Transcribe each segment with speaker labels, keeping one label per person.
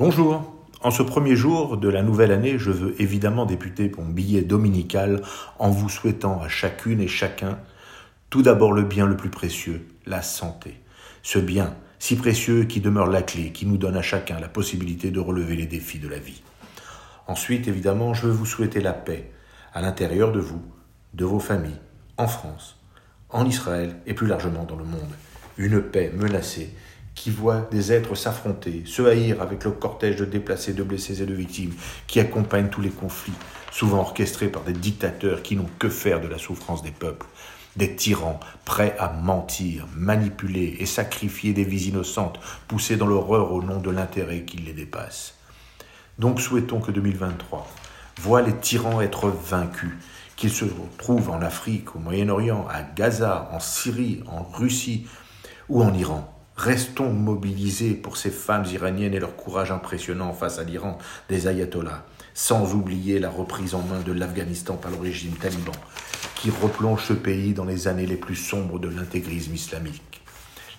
Speaker 1: Bonjour. En ce premier jour de la nouvelle année, je veux évidemment débuter mon billet dominical en vous souhaitant à chacune et chacun tout d'abord le bien le plus précieux, la santé. Ce bien si précieux qui demeure la clé, qui nous donne à chacun la possibilité de relever les défis de la vie. Ensuite, évidemment, je veux vous souhaiter la paix à l'intérieur de vous, de vos familles, en France, en Israël et plus largement dans le monde. Une paix menacée qui voit des êtres s'affronter, se haïr avec le cortège de déplacés, de blessés et de victimes qui accompagnent tous les conflits, souvent orchestrés par des dictateurs qui n'ont que faire de la souffrance des peuples, des tyrans prêts à mentir, manipuler et sacrifier des vies innocentes, poussées dans l'horreur au nom de l'intérêt qui les dépasse. Donc souhaitons que 2023 voit les tyrans être vaincus, qu'ils se trouvent en Afrique, au Moyen-Orient, à Gaza, en Syrie, en Russie ou en Iran. Restons mobilisés pour ces femmes iraniennes et leur courage impressionnant face à l'Iran des ayatollahs, sans oublier la reprise en main de l'Afghanistan par le régime taliban, qui replonge ce pays dans les années les plus sombres de l'intégrisme islamique.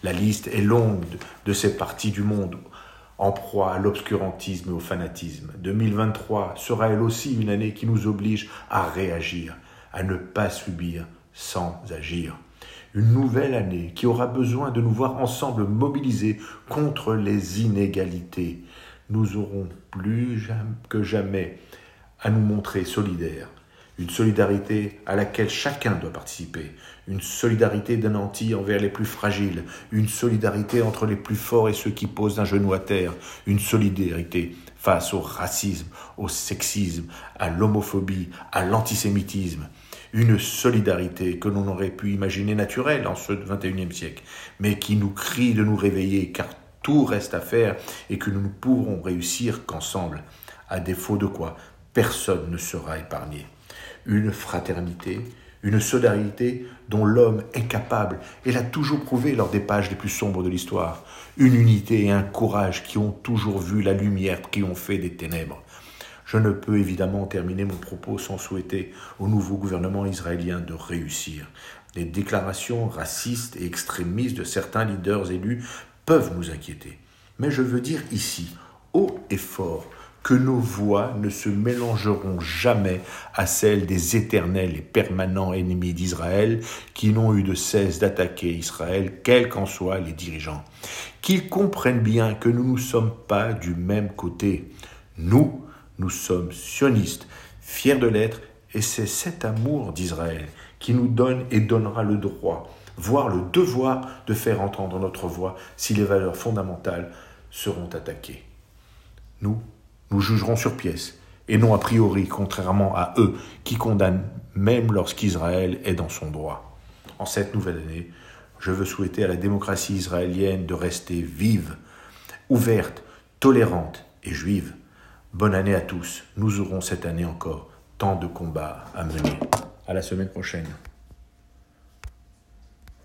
Speaker 1: La liste est longue de ces parties du monde en proie à l'obscurantisme et au fanatisme. 2023 sera elle aussi une année qui nous oblige à réagir, à ne pas subir sans agir une nouvelle année qui aura besoin de nous voir ensemble mobilisés contre les inégalités. Nous aurons plus que jamais à nous montrer solidaires. Une solidarité à laquelle chacun doit participer. Une solidarité d'un anti envers les plus fragiles. Une solidarité entre les plus forts et ceux qui posent un genou à terre. Une solidarité face au racisme, au sexisme, à l'homophobie, à l'antisémitisme une solidarité que l'on aurait pu imaginer naturelle en ce XXIe siècle, mais qui nous crie de nous réveiller, car tout reste à faire et que nous ne pourrons réussir qu'ensemble, à défaut de quoi personne ne sera épargné. Une fraternité, une solidarité dont l'homme est capable et l'a toujours prouvé lors des pages les plus sombres de l'histoire, une unité et un courage qui ont toujours vu la lumière fait des ténèbres. Je ne peux évidemment terminer mon propos sans souhaiter au nouveau gouvernement israélien de réussir. Les déclarations racistes et extrémistes de certains leaders élus peuvent nous inquiéter. Mais je veux dire ici, haut et fort, que nos voix ne se mélangeront jamais à celles des éternels et permanents ennemis d'Israël qui n'ont eu de cesse d'attaquer Israël, quels qu'en soient les dirigeants. Qu'ils comprennent bien que nous ne sommes pas du même côté. Nous, nous sommes sionistes, fiers de l'être, et c'est cet amour d'Israël qui nous donne et donnera le droit, voire le devoir de faire entendre notre voix si les valeurs fondamentales seront attaquées. Nous, nous jugerons sur pièce, et non a priori, contrairement à eux qui condamnent même lorsqu'Israël est dans son droit. En cette nouvelle année, je veux souhaiter à la démocratie israélienne de rester vive, ouverte, tolérante et juive. Bonne année à tous. Nous aurons cette année encore tant de combats à mener. À la semaine prochaine.